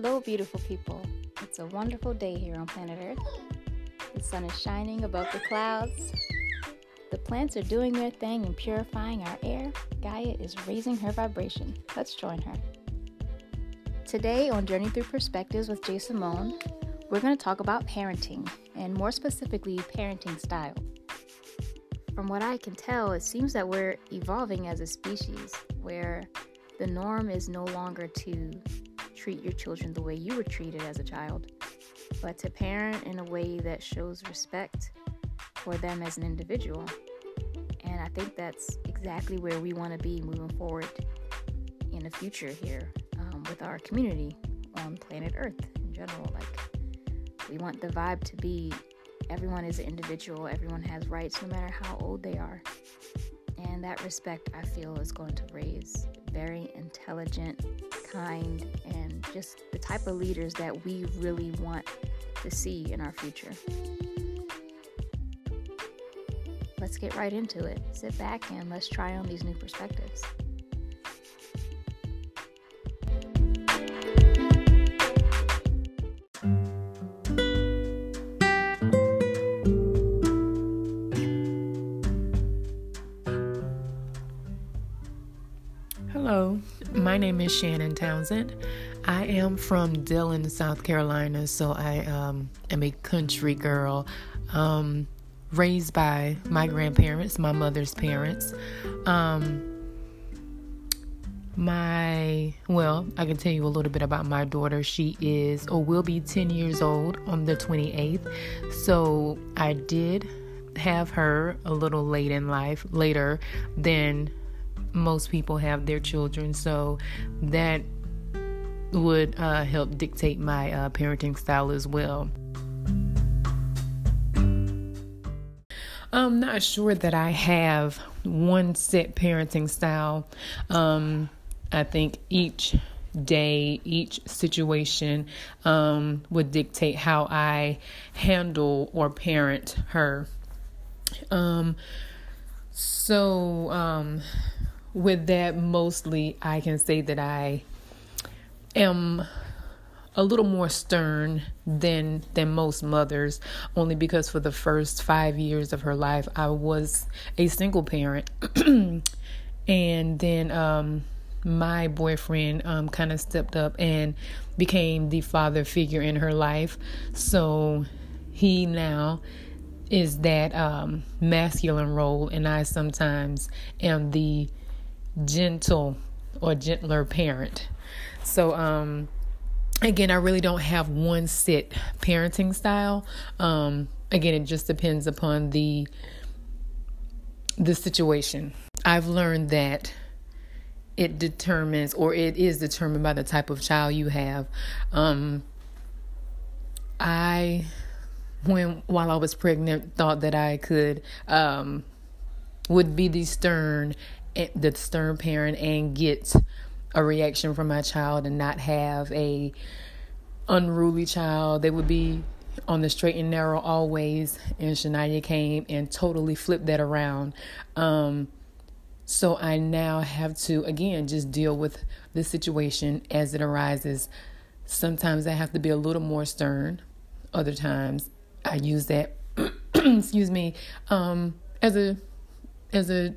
Hello, beautiful people. It's a wonderful day here on planet Earth. The sun is shining above the clouds. The plants are doing their thing and purifying our air. Gaia is raising her vibration. Let's join her. Today on Journey Through Perspectives with Jay Simone, we're going to talk about parenting, and more specifically, parenting style. From what I can tell, it seems that we're evolving as a species where the norm is no longer to treat your children the way you were treated as a child, but to parent in a way that shows respect for them as an individual. And I think that's exactly where we want to be moving forward in the future here um, with our community on planet Earth in general. Like, we want the vibe to be everyone is an individual, everyone has rights no matter how old they are. And that respect, I feel, is going to raise very intelligent, kind, and just the type of leaders that we really want to see in our future. Let's get right into it. Sit back and let's try on these new perspectives. Hello, my name is Shannon Townsend. I am from Dillon, South Carolina, so I um, am a country girl. Um, raised by my grandparents, my mother's parents. Um, my, well, I can tell you a little bit about my daughter. She is, or will be 10 years old on the 28th. So I did have her a little late in life, later than most people have their children. So that would uh, help dictate my uh, parenting style as well. I'm not sure that I have one set parenting style. Um, I think each day, each situation um, would dictate how I handle or parent her. Um, so, um, with that, mostly I can say that I am a little more stern than than most mothers only because for the first 5 years of her life I was a single parent. And then um, my boyfriend um, kind of stepped up and became the father figure in her life. So he now is that um, masculine role and I sometimes am the gentle or gentler parent so um again, I really don't have one set parenting style. Um, again, it just depends upon the the situation. I've learned that it determines or it is determined by the type of child you have. Um, I when while I was pregnant thought that I could um, would be the stern the stern parent and get a reaction from my child and not have a unruly child. They would be on the straight and narrow always. And Shania came and totally flipped that around. Um, so I now have to again just deal with the situation as it arises. Sometimes I have to be a little more stern. Other times I use that excuse me um, as a as a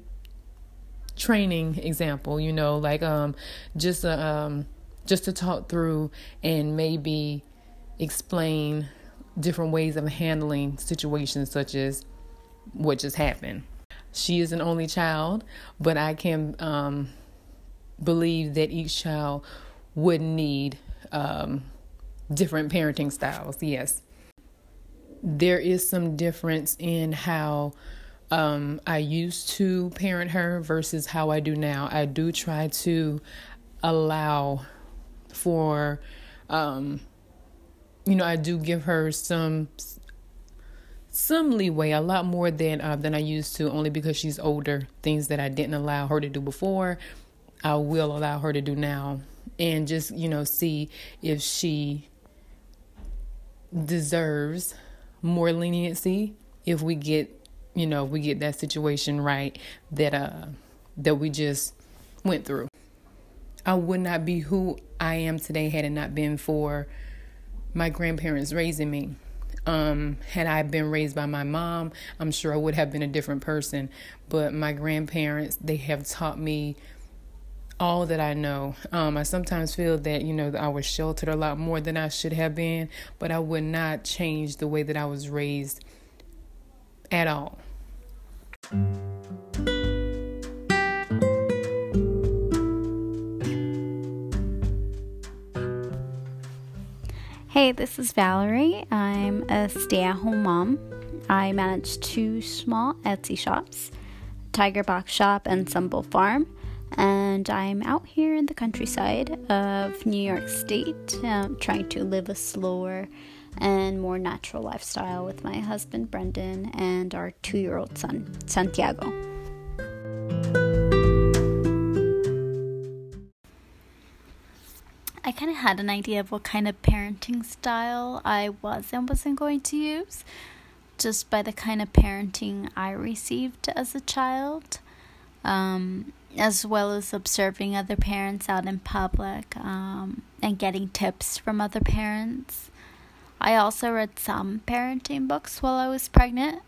training example, you know, like um just a, um just to talk through and maybe explain different ways of handling situations such as what just happened. She is an only child, but I can um, believe that each child would need um, different parenting styles. Yes. There is some difference in how um, I used to parent her versus how I do now. I do try to allow for, um, you know, I do give her some some leeway, a lot more than uh, than I used to, only because she's older. Things that I didn't allow her to do before, I will allow her to do now, and just you know see if she deserves more leniency if we get you know, we get that situation right that uh that we just went through. I would not be who I am today had it not been for my grandparents raising me. Um, had I been raised by my mom, I'm sure I would have been a different person. But my grandparents, they have taught me all that I know. Um, I sometimes feel that, you know, I was sheltered a lot more than I should have been, but I would not change the way that I was raised at all. Hey, this is Valerie. I'm a stay at home mom. I manage two small Etsy shops Tiger Box Shop and Sumble Farm. And I'm out here in the countryside of New York State um, trying to live a slower and more natural lifestyle with my husband Brendan and our two year old son Santiago. I kind of had an idea of what kind of parenting style I was and wasn't going to use just by the kind of parenting I received as a child, um, as well as observing other parents out in public um, and getting tips from other parents. I also read some parenting books while I was pregnant,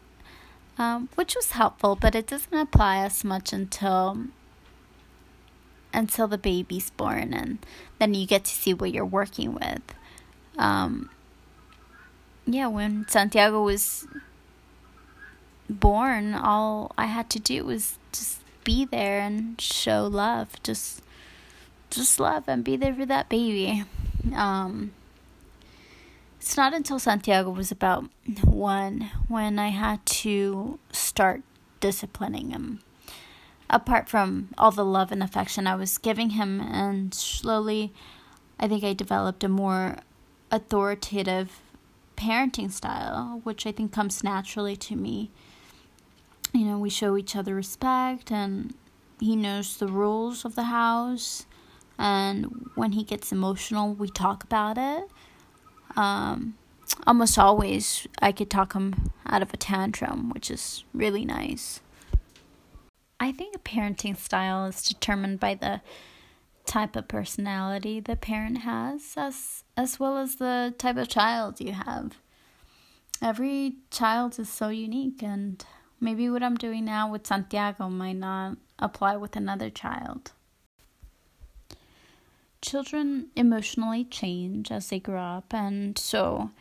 um, which was helpful, but it doesn't apply as much until until the baby's born and then you get to see what you're working with. Um, yeah, when Santiago was born, all I had to do was just be there and show love. Just just love and be there for that baby. Um, it's not until Santiago was about one when I had to start disciplining him apart from all the love and affection I was giving him. And slowly, I think I developed a more authoritative parenting style, which I think comes naturally to me. You know, we show each other respect, and he knows the rules of the house. And when he gets emotional, we talk about it. Um, almost always, I could talk him out of a tantrum, which is really nice. I think a parenting style is determined by the type of personality the parent has as as well as the type of child you have. Every child is so unique and maybe what I'm doing now with Santiago might not apply with another child. Children emotionally change as they grow up and so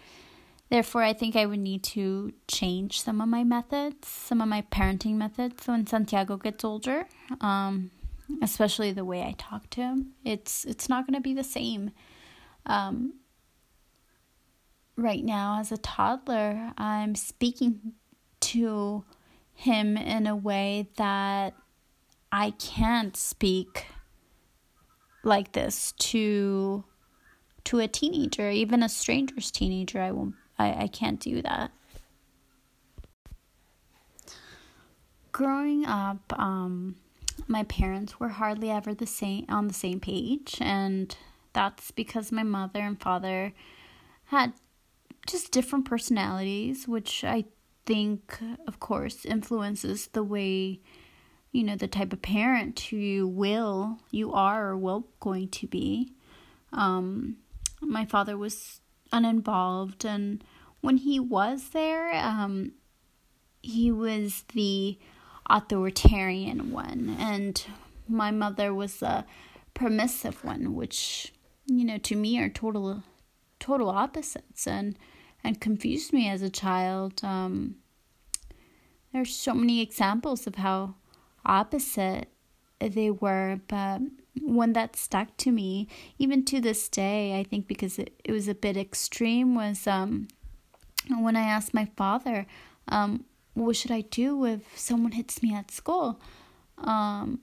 Therefore, I think I would need to change some of my methods, some of my parenting methods when Santiago gets older. Um, especially the way I talk to him. It's it's not going to be the same. Um, right now, as a toddler, I'm speaking to him in a way that I can't speak like this to to a teenager, even a stranger's teenager. I won't I, I can't do that. Growing up, um, my parents were hardly ever the same on the same page, and that's because my mother and father had just different personalities, which I think, of course, influences the way you know the type of parent you will you are or will going to be. Um, my father was uninvolved. And when he was there, um, he was the authoritarian one, and my mother was the permissive one, which you know to me are total total opposites, and and confused me as a child. Um, there's so many examples of how opposite they were, but one that stuck to me even to this day i think because it, it was a bit extreme was um when i asked my father um what should i do if someone hits me at school? Um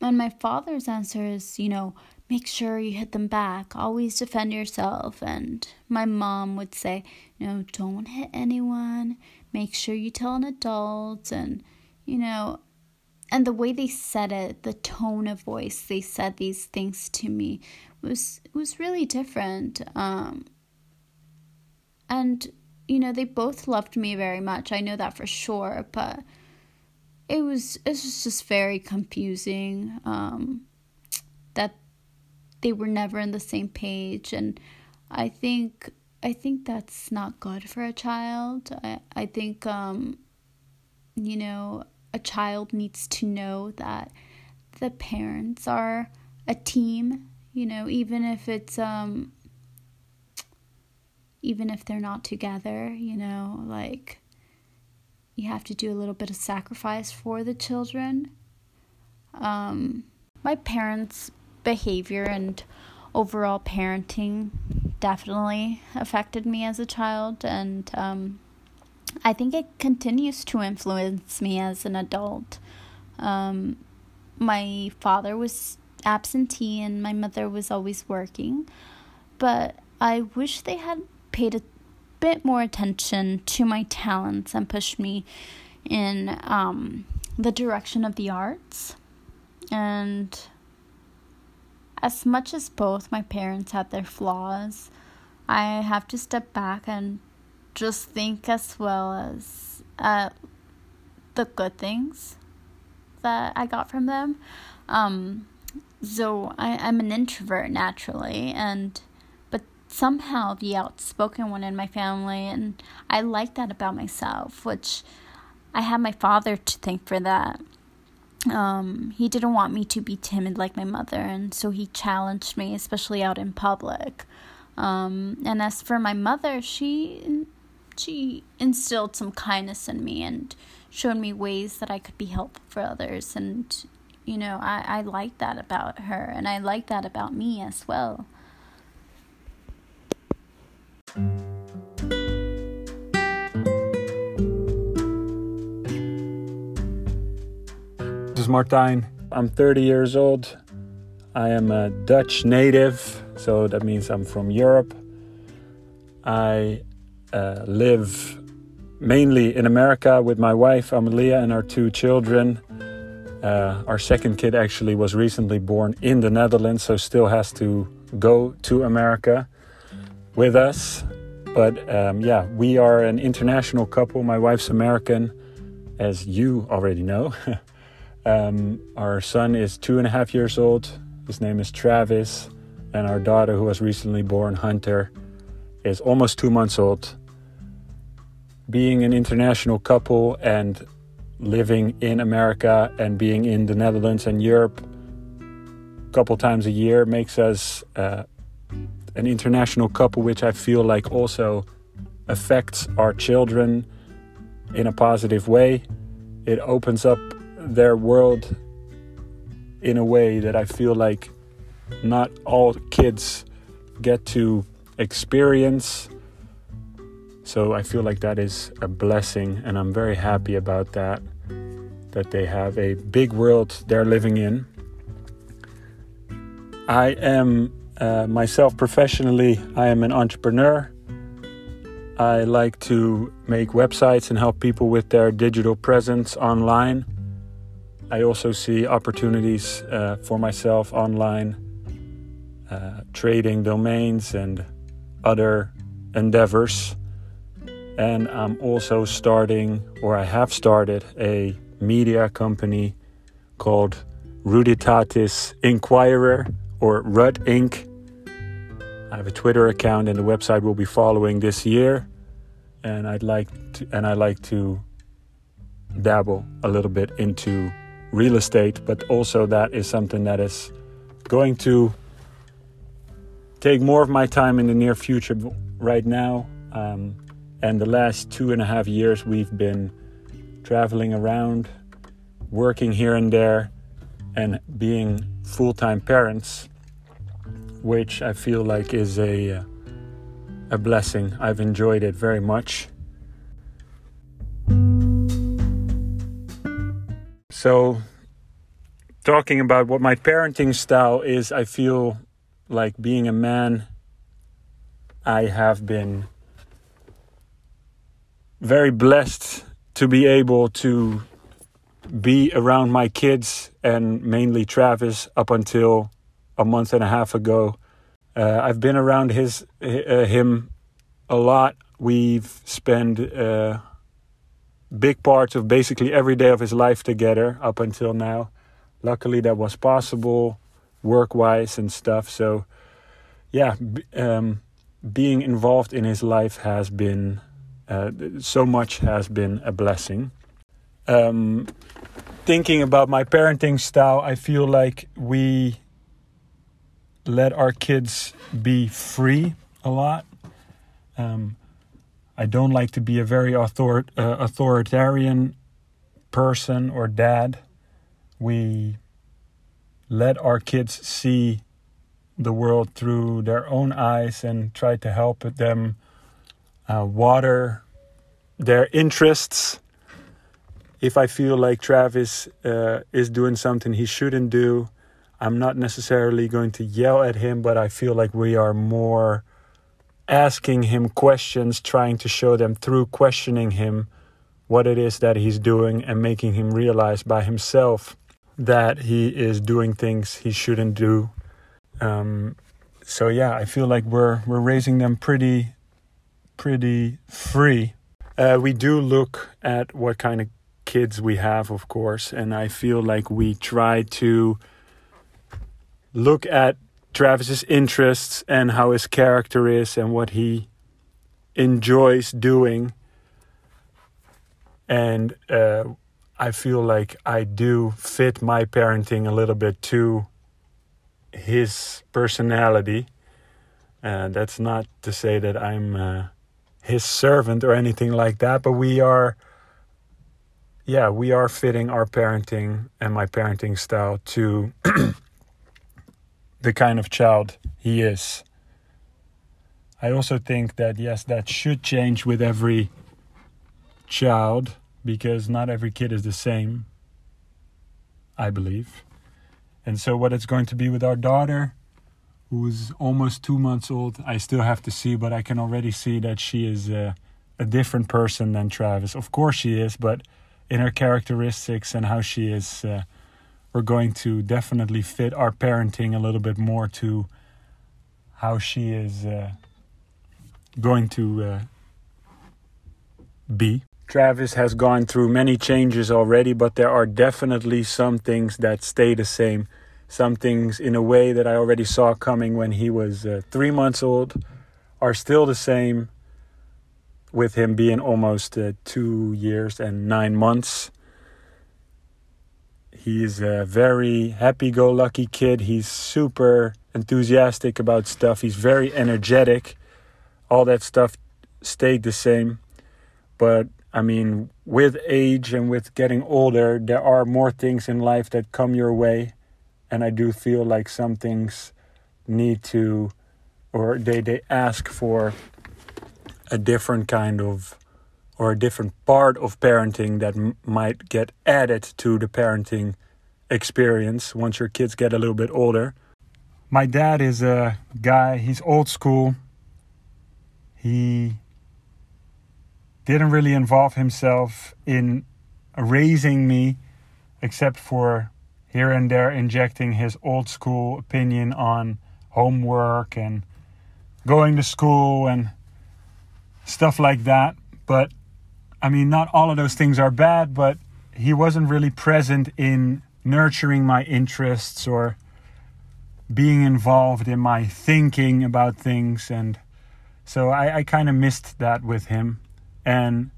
and my father's answer is you know make sure you hit them back. Always defend yourself. And my mom would say you know don't hit anyone. Make sure you tell an adult. And you know and the way they said it, the tone of voice they said these things to me was was really different. Um, and you know, they both loved me very much. I know that for sure, but it was it was just very confusing. Um, that they were never in the same page and I think I think that's not good for a child. I I think um you know a child needs to know that the parents are a team, you know, even if it's um even if they're not together, you know, like you have to do a little bit of sacrifice for the children. Um, my parents' behavior and overall parenting definitely affected me as a child, and um, I think it continues to influence me as an adult. Um, my father was absentee, and my mother was always working, but I wish they had paid a bit more attention to my talents and pushed me in um, the direction of the arts. And as much as both my parents had their flaws, I have to step back and just think as well as uh, the good things that I got from them. Um, so I, I'm an introvert naturally, and but somehow the outspoken one in my family, and I like that about myself, which I have my father to thank for that. Um, he didn't want me to be timid like my mother, and so he challenged me, especially out in public. Um, and as for my mother, she she instilled some kindness in me and showed me ways that I could be helpful for others. And you know, I I like that about her, and I like that about me as well. This is Martijn. I'm 30 years old. I am a Dutch native, so that means I'm from Europe. I uh, live mainly in America with my wife Amelia and our two children. Uh, our second kid actually was recently born in the Netherlands, so still has to go to America with us. But um, yeah, we are an international couple. My wife's American, as you already know. um, our son is two and a half years old. His name is Travis. And our daughter, who was recently born, Hunter, is almost two months old. Being an international couple and living in America and being in the Netherlands and Europe a couple times a year makes us uh, an international couple, which I feel like also affects our children in a positive way. It opens up their world in a way that I feel like not all kids get to experience. So I feel like that is a blessing, and I'm very happy about that. That they have a big world they're living in. I am uh, myself professionally, I am an entrepreneur. I like to make websites and help people with their digital presence online. I also see opportunities uh, for myself online, uh, trading domains and other endeavors. And I'm also starting, or I have started, a media company called Ruditatis Inquirer or Rud Inc. I have a Twitter account and the website will be following this year. And I'd like to, and I like to dabble a little bit into real estate, but also that is something that is going to take more of my time in the near future right now. Um, and the last two and a half years, we've been traveling around, working here and there, and being full time parents which I feel like is a a blessing. I've enjoyed it very much. So, talking about what my parenting style is, I feel like being a man, I have been very blessed to be able to be around my kids and mainly Travis up until a month and a half ago. Uh, I've been around his uh, him a lot. We've spent uh, big parts of basically every day of his life together up until now. Luckily, that was possible work wise and stuff. So, yeah, um, being involved in his life has been uh, so much has been a blessing. Um, thinking about my parenting style, I feel like we let our kids be free a lot. Um, I don't like to be a very author- uh, authoritarian person or dad. We let our kids see the world through their own eyes and try to help them uh, water their interests. If I feel like Travis uh, is doing something he shouldn't do, I'm not necessarily going to yell at him, but I feel like we are more asking him questions, trying to show them through questioning him what it is that he's doing and making him realize by himself that he is doing things he shouldn't do. Um, so yeah, I feel like we're we're raising them pretty pretty free. Uh, we do look at what kind of kids we have, of course, and I feel like we try to look at Travis's interests and how his character is and what he enjoys doing. And uh, I feel like I do fit my parenting a little bit to his personality. Uh, that's not to say that I'm uh, his servant or anything like that, but we are, yeah, we are fitting our parenting and my parenting style to the kind of child he is. I also think that, yes, that should change with every child because not every kid is the same, I believe. And so, what it's going to be with our daughter, who's almost two months old, I still have to see, but I can already see that she is a, a different person than Travis. Of course, she is, but in her characteristics and how she is. Uh, we're going to definitely fit our parenting a little bit more to how she is uh, going to uh, be. Travis has gone through many changes already, but there are definitely some things that stay the same. Some things, in a way, that I already saw coming when he was uh, three months old, are still the same with him being almost uh, two years and nine months. He's a very happy go lucky kid. He's super enthusiastic about stuff. He's very energetic. All that stuff stayed the same. But I mean, with age and with getting older, there are more things in life that come your way. And I do feel like some things need to, or they, they ask for a different kind of or a different part of parenting that m- might get added to the parenting experience once your kids get a little bit older. My dad is a guy, he's old school. He didn't really involve himself in raising me except for here and there injecting his old school opinion on homework and going to school and stuff like that. But I mean, not all of those things are bad, but he wasn't really present in nurturing my interests or being involved in my thinking about things. And so I, I kind of missed that with him. And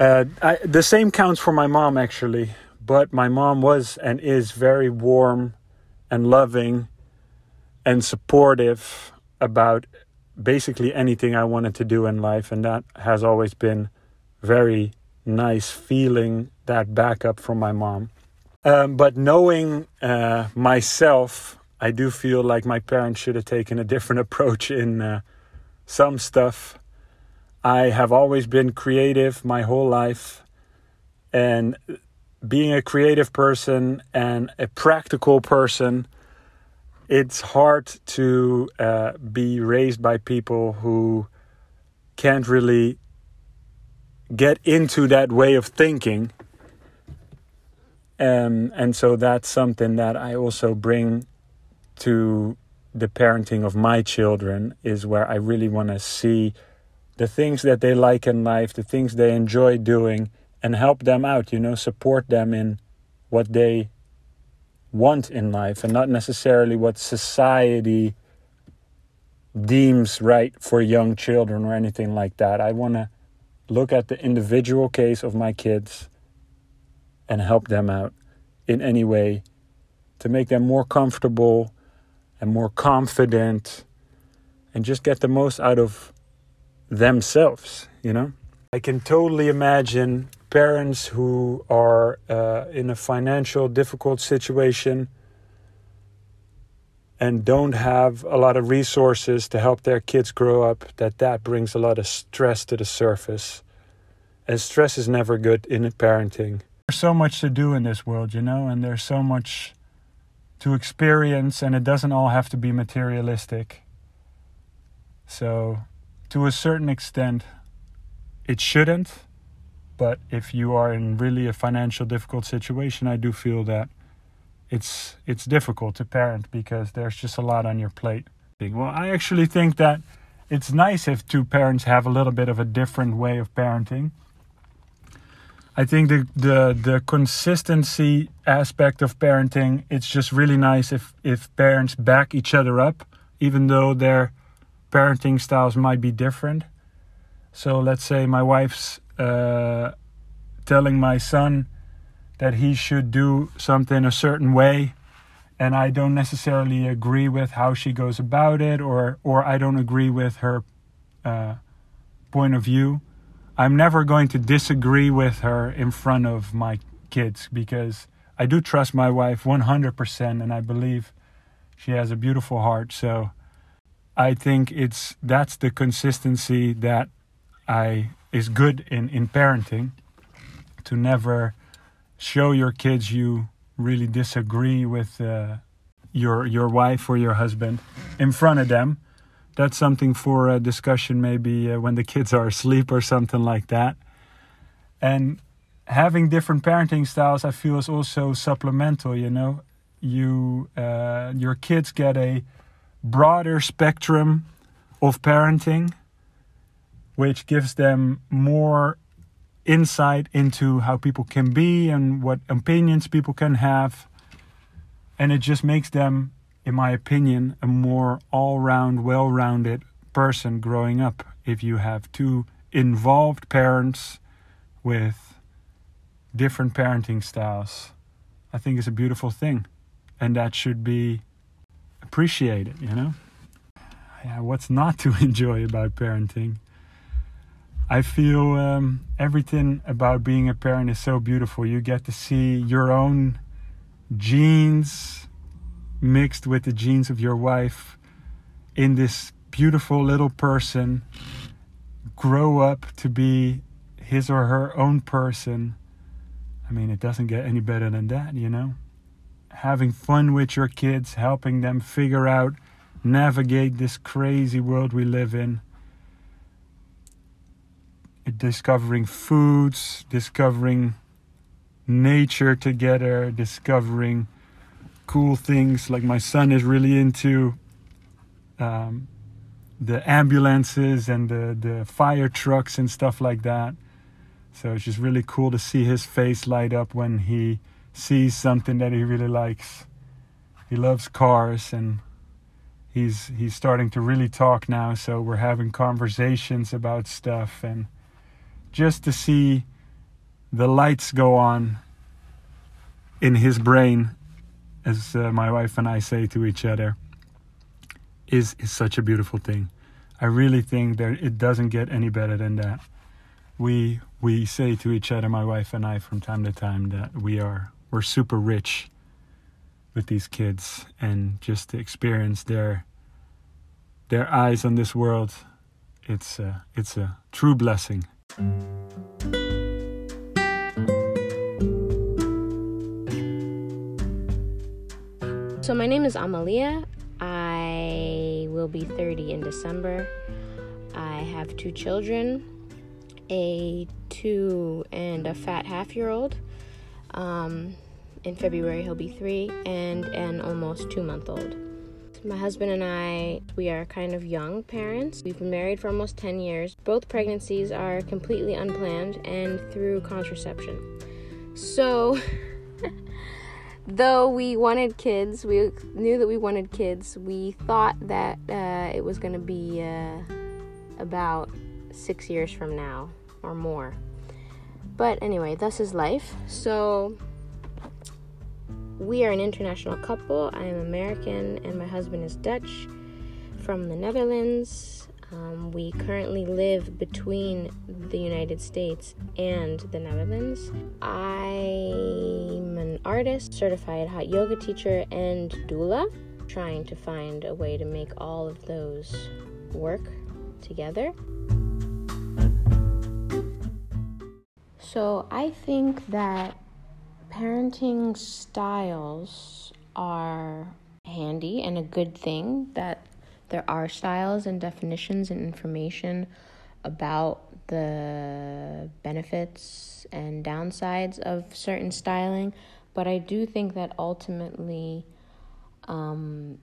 uh, I, the same counts for my mom, actually. But my mom was and is very warm and loving and supportive about basically anything I wanted to do in life, and that has always been very nice feeling that backup from my mom. Um, but knowing uh, myself, I do feel like my parents should have taken a different approach in uh, some stuff. I have always been creative my whole life, and being a creative person and a practical person it's hard to uh, be raised by people who can't really get into that way of thinking. Um, and so that's something that I also bring to the parenting of my children is where I really want to see the things that they like in life, the things they enjoy doing, and help them out, you know, support them in what they want in life and not necessarily what society deems right for young children or anything like that. I want to look at the individual case of my kids and help them out in any way to make them more comfortable and more confident and just get the most out of themselves, you know? I can totally imagine parents who are uh, in a financial difficult situation and don't have a lot of resources to help their kids grow up that that brings a lot of stress to the surface. And stress is never good in parenting. There's so much to do in this world you know and there's so much to experience and it doesn't all have to be materialistic. So to a certain extent it shouldn't but if you are in really a financial difficult situation i do feel that it's it's difficult to parent because there's just a lot on your plate. Well, I actually think that it's nice if two parents have a little bit of a different way of parenting. I think the the the consistency aspect of parenting it's just really nice if if parents back each other up even though their parenting styles might be different. So let's say my wife's uh, telling my son that he should do something a certain way and I don't necessarily agree with how she goes about it or or I don't agree with her uh, point of view. I'm never going to disagree with her in front of my kids because I do trust my wife 100% and I believe she has a beautiful heart. So I think it's that's the consistency that I is good in in parenting to never show your kids you really disagree with uh, your your wife or your husband in front of them. That's something for a discussion maybe uh, when the kids are asleep or something like that. And having different parenting styles, I feel, is also supplemental. You know, you uh, your kids get a broader spectrum of parenting, which gives them more insight into how people can be and what opinions people can have. And it just makes them, in my opinion, a more all round, well rounded person growing up. If you have two involved parents with different parenting styles, I think it's a beautiful thing. And that should be appreciated, you know? Yeah, what's not to enjoy about parenting? I feel um, everything about being a parent is so beautiful. You get to see your own genes mixed with the genes of your wife in this beautiful little person grow up to be his or her own person. I mean, it doesn't get any better than that, you know? Having fun with your kids, helping them figure out, navigate this crazy world we live in discovering foods, discovering nature together, discovering cool things. Like my son is really into um, the ambulances and the, the fire trucks and stuff like that. So it's just really cool to see his face light up when he sees something that he really likes. He loves cars and he's he's starting to really talk now so we're having conversations about stuff and just to see the lights go on in his brain, as uh, my wife and I say to each other, is, is such a beautiful thing. I really think that it doesn't get any better than that. We we say to each other, my wife and I, from time to time, that we are we're super rich with these kids, and just to experience their their eyes on this world, it's a, it's a true blessing. So, my name is Amalia. I will be 30 in December. I have two children a two and a fat half year old. Um, in February, he'll be three, and an almost two month old. My husband and I, we are kind of young parents. We've been married for almost 10 years. Both pregnancies are completely unplanned and through contraception. So, though we wanted kids, we knew that we wanted kids. We thought that uh, it was going to be uh, about six years from now or more. But anyway, thus is life. So we are an international couple. I am American and my husband is Dutch from the Netherlands. Um, we currently live between the United States and the Netherlands. I'm an artist, certified hot yoga teacher, and doula, trying to find a way to make all of those work together. So I think that parenting styles are handy and a good thing that there are styles and definitions and information about the benefits and downsides of certain styling, but I do think that ultimately um,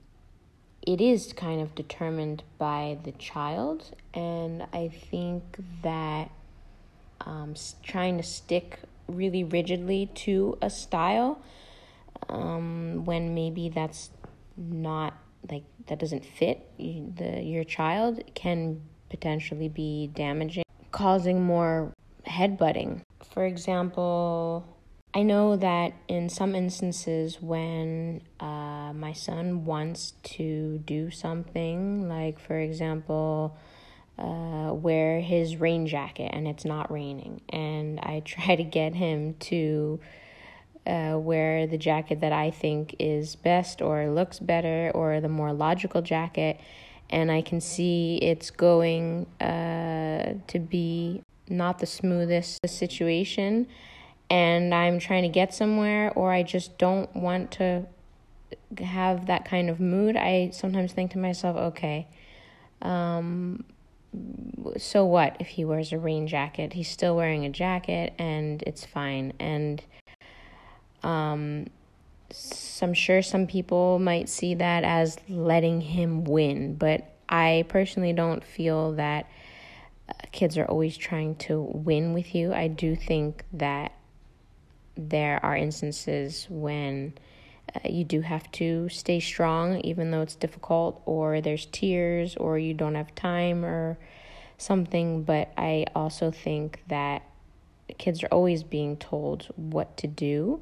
it is kind of determined by the child, and I think that um, trying to stick really rigidly to a style um, when maybe that's not like that doesn't fit the your child can potentially be damaging causing more headbutting. For example i know that in some instances when uh, my son wants to do something like for example uh, wear his rain jacket and it's not raining. And I try to get him to uh, wear the jacket that I think is best or looks better or the more logical jacket. And I can see it's going uh, to be not the smoothest situation. And I'm trying to get somewhere, or I just don't want to have that kind of mood. I sometimes think to myself, okay, um, so what if he wears a rain jacket? He's still wearing a jacket and it's fine. And um, I'm sure some people might see that as letting him win, but I personally don't feel that uh, kids are always trying to win with you. I do think that there are instances when uh, you do have to stay strong, even though it's difficult, or there's tears, or you don't have time, or something. But I also think that kids are always being told what to do.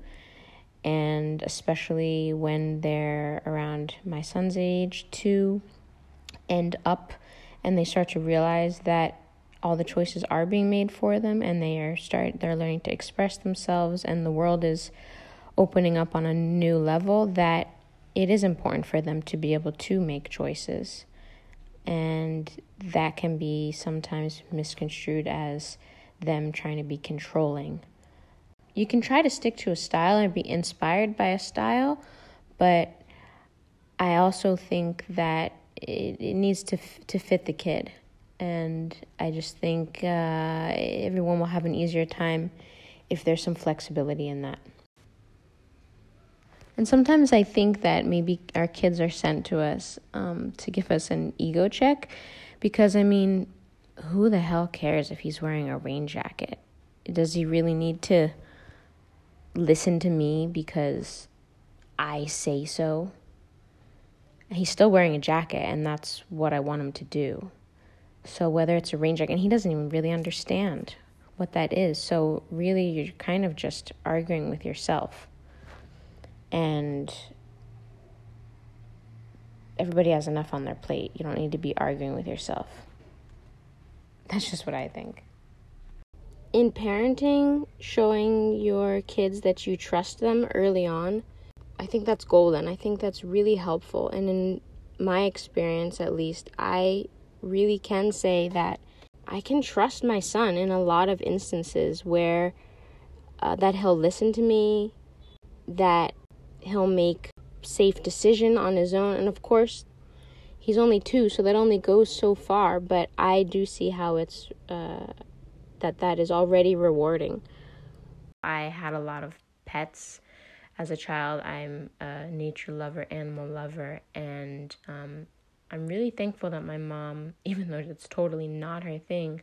And especially when they're around my son's age, two and up, and they start to realize that all the choices are being made for them and they are start they're learning to express themselves and the world is opening up on a new level that it is important for them to be able to make choices. And that can be sometimes misconstrued as them trying to be controlling. You can try to stick to a style and be inspired by a style, but I also think that it, it needs to f- to fit the kid, and I just think uh, everyone will have an easier time if there's some flexibility in that. And sometimes I think that maybe our kids are sent to us um, to give us an ego check because, I mean, who the hell cares if he's wearing a rain jacket? Does he really need to listen to me because I say so? He's still wearing a jacket, and that's what I want him to do. So, whether it's a rain jacket, and he doesn't even really understand what that is. So, really, you're kind of just arguing with yourself and everybody has enough on their plate. You don't need to be arguing with yourself. That's just what I think. In parenting, showing your kids that you trust them early on, I think that's golden. I think that's really helpful. And in my experience, at least, I really can say that I can trust my son in a lot of instances where uh, that he'll listen to me, that he'll make safe decision on his own. And of course he's only two so that only goes so far. But i do see how it's uh, that that is already rewarding. I had a lot of pets. As a child i'm a nature lover animal lover and um, i'm really thankful that my mom even though it's totally not her thing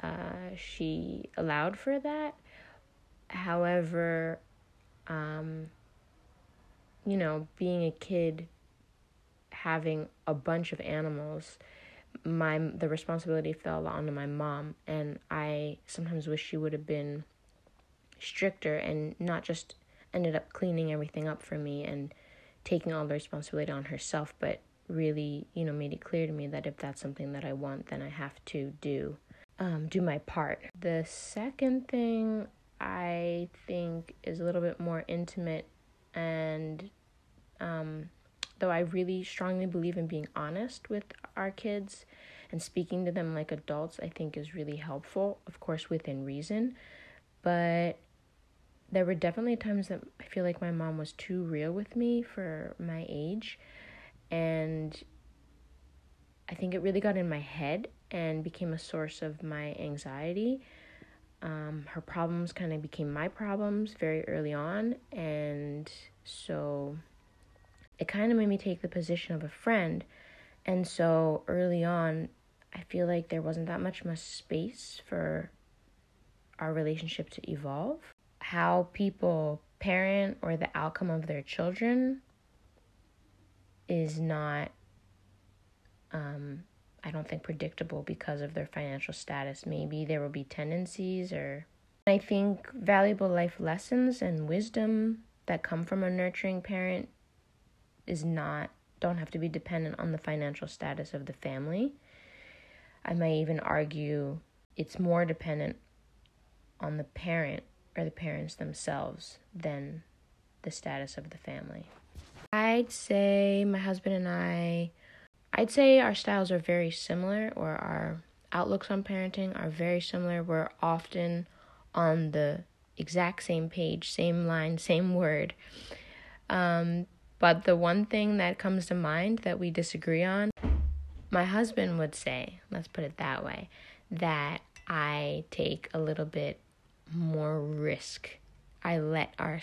uh, she allowed for that. However um, you know, being a kid having a bunch of animals, my the responsibility fell a lot onto my mom and I sometimes wish she would have been stricter and not just ended up cleaning everything up for me and taking all the responsibility on herself, but really, you know, made it clear to me that if that's something that I want, then I have to do um, do my part. The second thing I think is a little bit more intimate, and um, though I really strongly believe in being honest with our kids and speaking to them like adults, I think is really helpful, of course, within reason. But there were definitely times that I feel like my mom was too real with me for my age. And I think it really got in my head and became a source of my anxiety. Um, her problems kind of became my problems very early on. And so it kind of made me take the position of a friend. And so early on, I feel like there wasn't that much much space for our relationship to evolve how people parent or the outcome of their children is not um, I don't think predictable because of their financial status. Maybe there will be tendencies or I think valuable life lessons and wisdom that come from a nurturing parent is not don't have to be dependent on the financial status of the family. I may even argue it's more dependent on the parent or the parents themselves than the status of the family. I'd say my husband and I, I'd say our styles are very similar, or our outlooks on parenting are very similar. We're often on the exact same page, same line, same word. Um, but the one thing that comes to mind that we disagree on, my husband would say, let's put it that way, that I take a little bit more risk. I let our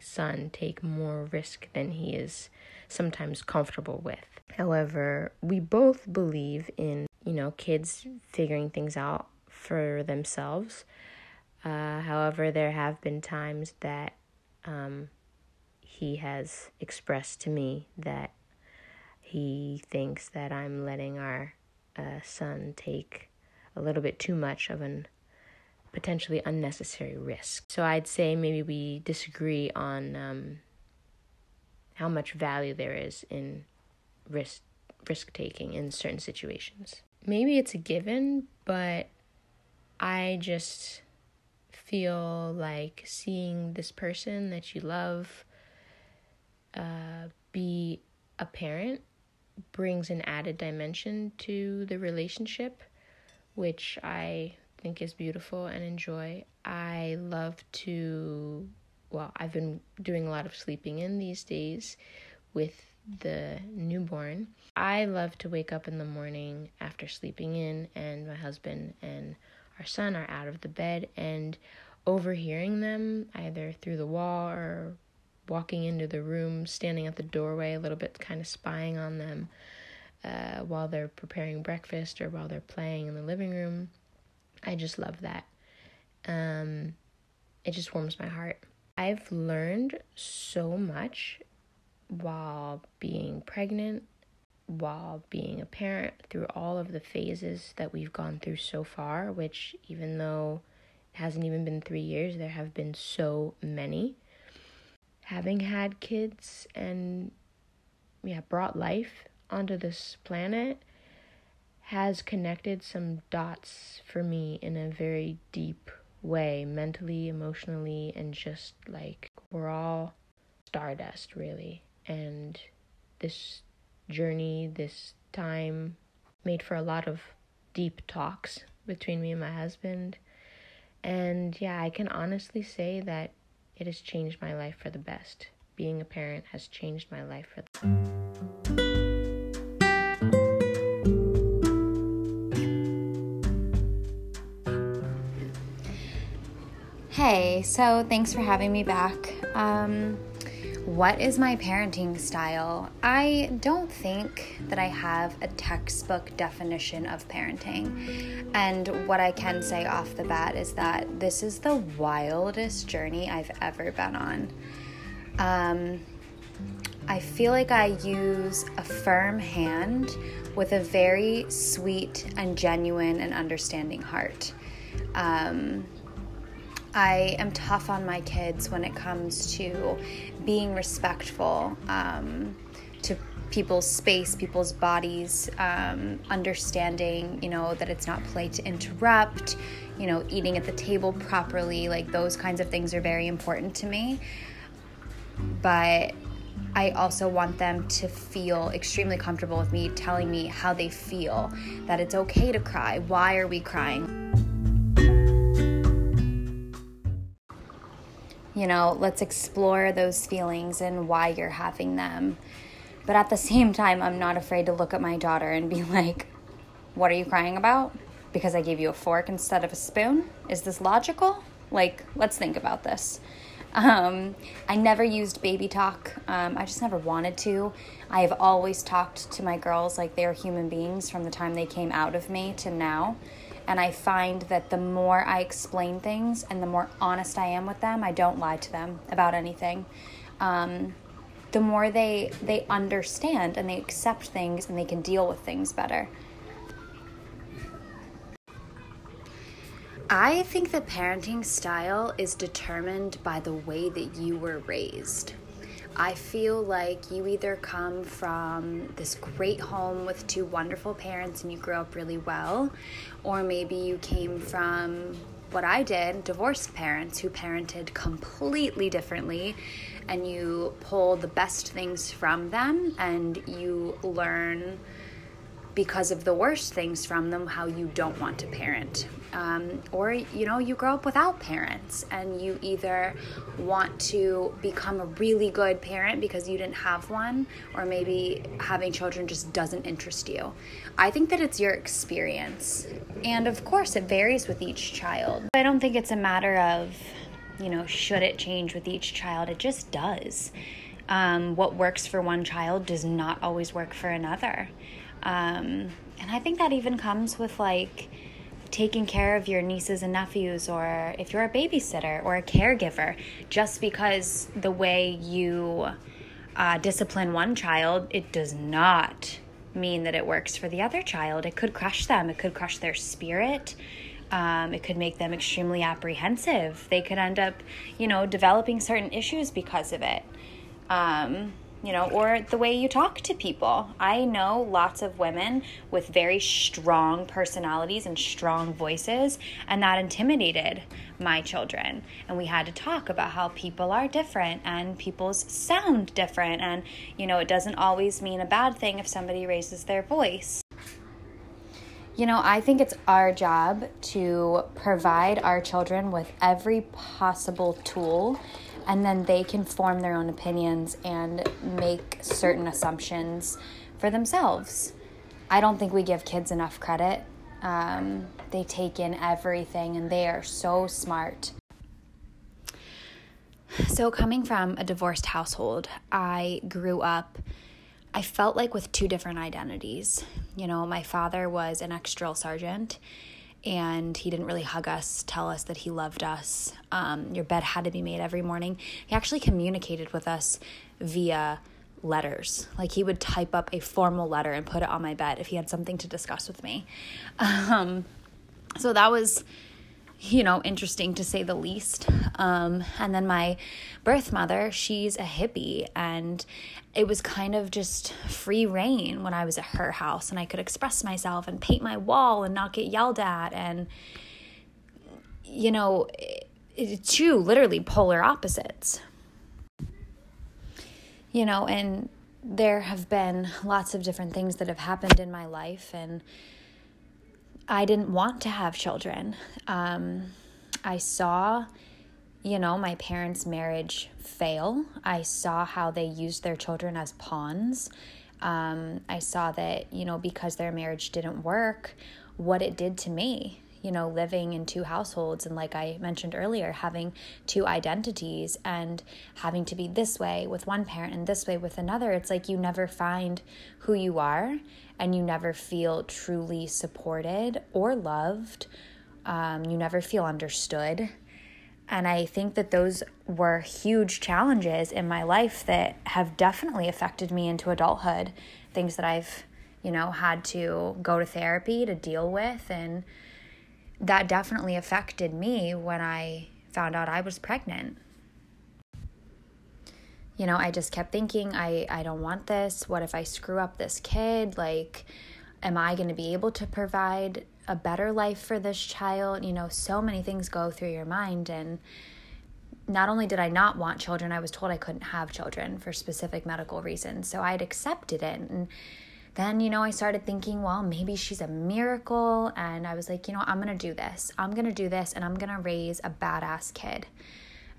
son take more risk than he is sometimes comfortable with. However, we both believe in, you know, kids figuring things out for themselves. Uh, however, there have been times that um, he has expressed to me that he thinks that I'm letting our uh, son take a little bit too much of an potentially unnecessary risk. So I'd say maybe we disagree on um, how much value there is in risk risk taking in certain situations. Maybe it's a given, but I just feel like seeing this person that you love uh, be a parent brings an added dimension to the relationship, which I think is beautiful and enjoy. I love to, well, I've been doing a lot of sleeping in these days with the newborn. I love to wake up in the morning after sleeping in, and my husband and our son are out of the bed, and overhearing them either through the wall or walking into the room, standing at the doorway, a little bit kind of spying on them uh, while they're preparing breakfast or while they're playing in the living room. I just love that. Um, it just warms my heart. I've learned so much while being pregnant, while being a parent, through all of the phases that we've gone through so far, which, even though it hasn't even been three years, there have been so many. Having had kids and, yeah, brought life onto this planet has connected some dots for me in a very deep way, mentally, emotionally, and just like we're all stardust, really. And this journey, this time made for a lot of deep talks between me and my husband. And yeah, I can honestly say that it has changed my life for the best. Being a parent has changed my life for the Hey, so thanks for having me back. Um, what is my parenting style? I don't think that I have a textbook definition of parenting. And what I can say off the bat is that this is the wildest journey I've ever been on. Um, I feel like I use a firm hand with a very sweet and genuine and understanding heart. Um, I am tough on my kids when it comes to being respectful um, to people's space, people's bodies, um, understanding, you know, that it's not polite to interrupt, you know, eating at the table properly. Like those kinds of things are very important to me. But I also want them to feel extremely comfortable with me telling me how they feel, that it's okay to cry. Why are we crying? You know, let's explore those feelings and why you're having them. But at the same time, I'm not afraid to look at my daughter and be like, What are you crying about? Because I gave you a fork instead of a spoon? Is this logical? Like, let's think about this. Um, I never used baby talk. Um, I just never wanted to. I have always talked to my girls like they're human beings from the time they came out of me to now. And I find that the more I explain things and the more honest I am with them, I don't lie to them about anything. Um, the more they they understand and they accept things and they can deal with things better. I think that parenting style is determined by the way that you were raised. I feel like you either come from this great home with two wonderful parents and you grew up really well, or maybe you came from what I did divorced parents who parented completely differently, and you pull the best things from them and you learn because of the worst things from them how you don't want to parent. Um, or you know you grow up without parents and you either want to become a really good parent because you didn't have one or maybe having children just doesn't interest you. I think that it's your experience. And of course it varies with each child. I don't think it's a matter of you know should it change with each child. It just does. Um, what works for one child does not always work for another um, and i think that even comes with like taking care of your nieces and nephews, or if you're a babysitter or a caregiver, just because the way you uh, discipline one child, it does not mean that it works for the other child. It could crush them, it could crush their spirit. Um, it could make them extremely apprehensive. They could end up, you know, developing certain issues because of it. Um, you know, or the way you talk to people. I know lots of women with very strong personalities and strong voices, and that intimidated my children. And we had to talk about how people are different and people's sound different. And, you know, it doesn't always mean a bad thing if somebody raises their voice. You know, I think it's our job to provide our children with every possible tool and then they can form their own opinions and make certain assumptions for themselves. I don't think we give kids enough credit. Um, they take in everything and they are so smart. So, coming from a divorced household, I grew up, I felt like with two different identities. You know, my father was an ex drill sergeant and he didn't really hug us, tell us that he loved us. Um, your bed had to be made every morning. He actually communicated with us via letters. Like he would type up a formal letter and put it on my bed if he had something to discuss with me. Um, so that was you know, interesting to say the least. Um, and then my birth mother, she's a hippie, and it was kind of just free rein when I was at her house, and I could express myself and paint my wall and not get yelled at. And, you know, it's two literally polar opposites. You know, and there have been lots of different things that have happened in my life, and I didn't want to have children. Um, I saw, you know, my parents' marriage fail. I saw how they used their children as pawns. Um, I saw that, you know, because their marriage didn't work, what it did to me. You know, living in two households, and like I mentioned earlier, having two identities and having to be this way with one parent and this way with another. It's like you never find who you are and you never feel truly supported or loved. Um, you never feel understood. And I think that those were huge challenges in my life that have definitely affected me into adulthood. Things that I've, you know, had to go to therapy to deal with. And that definitely affected me when I found out I was pregnant. You know, I just kept thinking, I, I don't want this. What if I screw up this kid? Like, am I going to be able to provide a better life for this child? You know, so many things go through your mind. And not only did I not want children, I was told I couldn't have children for specific medical reasons. So I had accepted it. And then, you know, I started thinking, well, maybe she's a miracle. And I was like, you know, I'm going to do this. I'm going to do this and I'm going to raise a badass kid.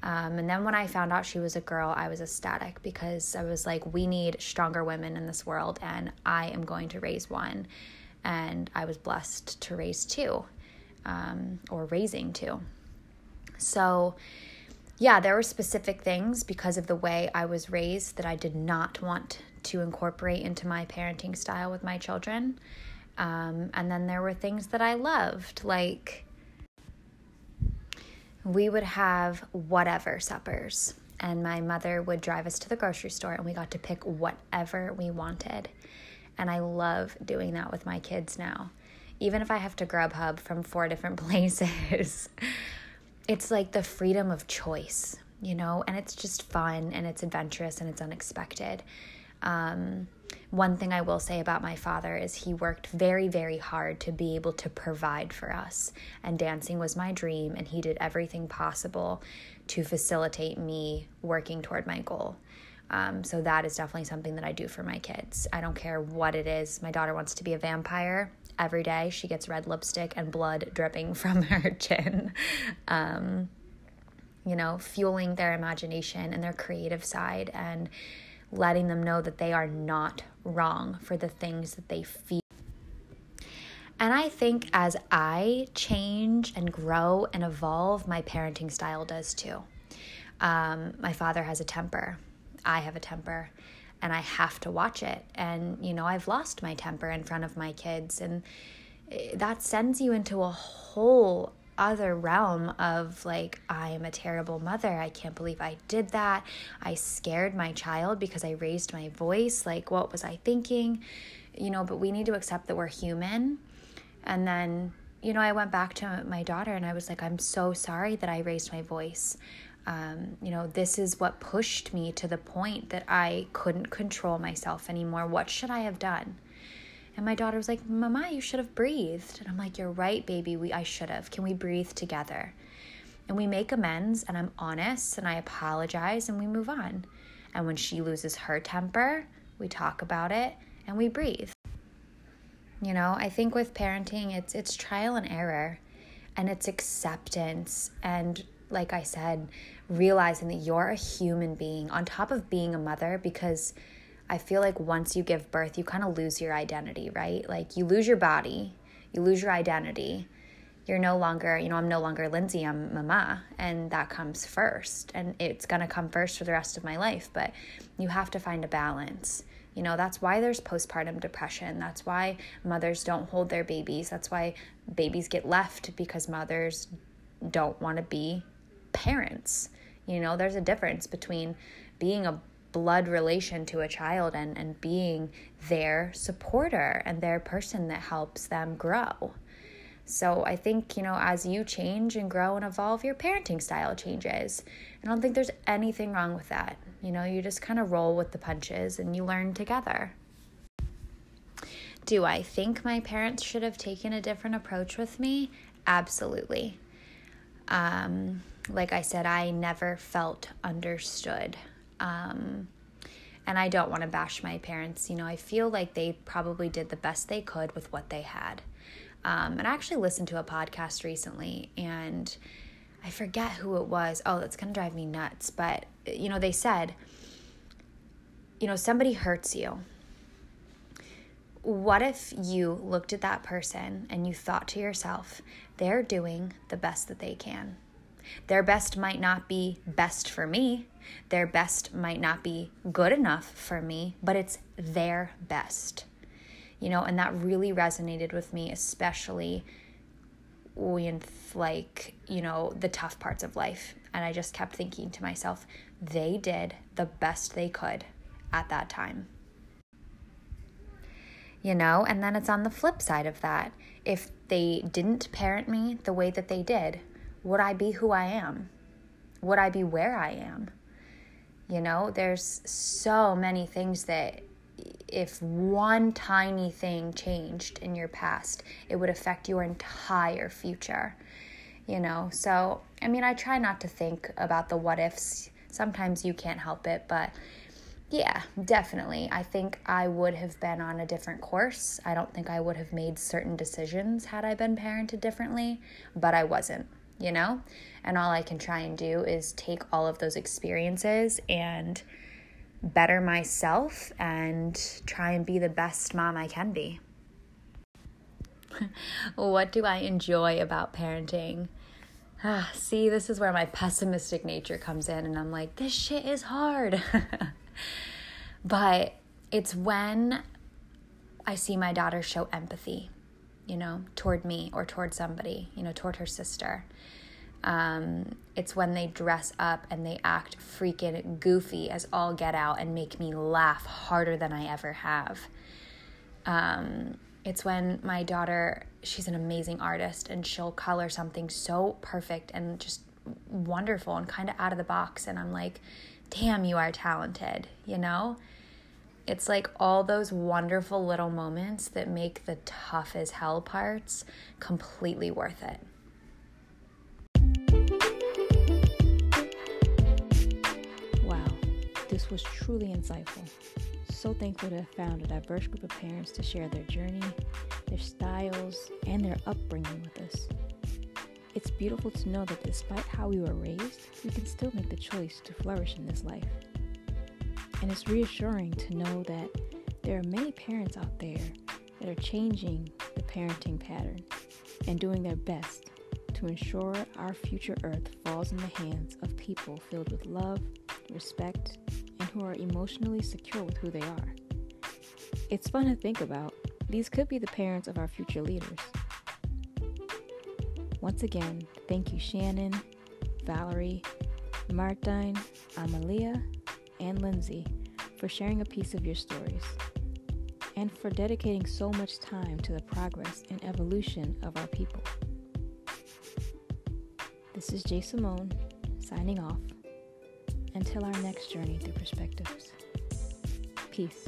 Um, and then when I found out she was a girl, I was ecstatic because I was like, we need stronger women in this world, and I am going to raise one. And I was blessed to raise two, um, or raising two. So, yeah, there were specific things because of the way I was raised that I did not want to incorporate into my parenting style with my children. Um, and then there were things that I loved, like we would have whatever suppers. And my mother would drive us to the grocery store and we got to pick whatever we wanted. And I love doing that with my kids now. Even if I have to Grubhub from four different places, it's like the freedom of choice, you know? And it's just fun and it's adventurous and it's unexpected. Um, one thing I will say about my father is he worked very, very hard to be able to provide for us. And dancing was my dream, and he did everything possible to facilitate me working toward my goal. Um, so that is definitely something that I do for my kids. I don't care what it is. My daughter wants to be a vampire. Every day she gets red lipstick and blood dripping from her chin. Um, you know, fueling their imagination and their creative side and letting them know that they are not wrong for the things that they feel. And I think as I change and grow and evolve, my parenting style does too. Um, my father has a temper, I have a temper, and I have to watch it. And, you know, I've lost my temper in front of my kids, and eh, that sends you into a whole other realm of like, I am a terrible mother. I can't believe I did that. I scared my child because I raised my voice. Like, what was I thinking? You know, but we need to accept that we're human. And then, you know, I went back to my daughter and I was like, I'm so sorry that I raised my voice. Um, you know, this is what pushed me to the point that I couldn't control myself anymore. What should I have done? And my daughter was like, Mama, you should have breathed. And I'm like, You're right, baby. We I should have. Can we breathe together? And we make amends and I'm honest and I apologize and we move on. And when she loses her temper, we talk about it and we breathe. You know, I think with parenting it's it's trial and error and it's acceptance and like I said, realizing that you're a human being on top of being a mother because I feel like once you give birth, you kind of lose your identity, right? Like you lose your body, you lose your identity. You're no longer, you know, I'm no longer Lindsay, I'm mama, and that comes first. And it's gonna come first for the rest of my life, but you have to find a balance. You know, that's why there's postpartum depression. That's why mothers don't hold their babies. That's why babies get left because mothers don't want to be parents. You know, there's a difference between being a blood relation to a child and, and being their supporter and their person that helps them grow. So I think, you know, as you change and grow and evolve, your parenting style changes. I don't think there's anything wrong with that. You know, you just kind of roll with the punches and you learn together. Do I think my parents should have taken a different approach with me? Absolutely. Um, like I said, I never felt understood. Um, and I don't want to bash my parents. You know, I feel like they probably did the best they could with what they had. Um, and I actually listened to a podcast recently, and I forget who it was. Oh, that's going to drive me nuts. But, you know, they said, you know, somebody hurts you. What if you looked at that person and you thought to yourself, they're doing the best that they can? Their best might not be best for me. Their best might not be good enough for me, but it's their best. You know, and that really resonated with me, especially with like, you know, the tough parts of life. And I just kept thinking to myself, they did the best they could at that time. You know, and then it's on the flip side of that. If they didn't parent me the way that they did, would I be who I am? Would I be where I am? You know, there's so many things that if one tiny thing changed in your past, it would affect your entire future. You know, so I mean, I try not to think about the what ifs. Sometimes you can't help it, but yeah, definitely. I think I would have been on a different course. I don't think I would have made certain decisions had I been parented differently, but I wasn't, you know? And all I can try and do is take all of those experiences and better myself and try and be the best mom I can be. what do I enjoy about parenting? Ah, see, this is where my pessimistic nature comes in, and I'm like, this shit is hard. but it's when I see my daughter show empathy, you know, toward me or toward somebody, you know, toward her sister. Um, it's when they dress up and they act freaking goofy as all get out and make me laugh harder than I ever have. Um, it's when my daughter, she's an amazing artist and she'll color something so perfect and just wonderful and kind of out of the box. And I'm like, damn, you are talented, you know? It's like all those wonderful little moments that make the tough as hell parts completely worth it. Wow, this was truly insightful. So thankful to have found a diverse group of parents to share their journey, their styles, and their upbringing with us. It's beautiful to know that despite how we were raised, we can still make the choice to flourish in this life. And it's reassuring to know that there are many parents out there that are changing the parenting pattern and doing their best to ensure our future earth falls in the hands of people filled with love, respect, and who are emotionally secure with who they are. It's fun to think about. These could be the parents of our future leaders. Once again, thank you, Shannon, Valerie, Martine, Amalia, and Lindsay for sharing a piece of your stories and for dedicating so much time to the progress and evolution of our people. This is Jay Simone signing off until our next journey through perspectives. Peace.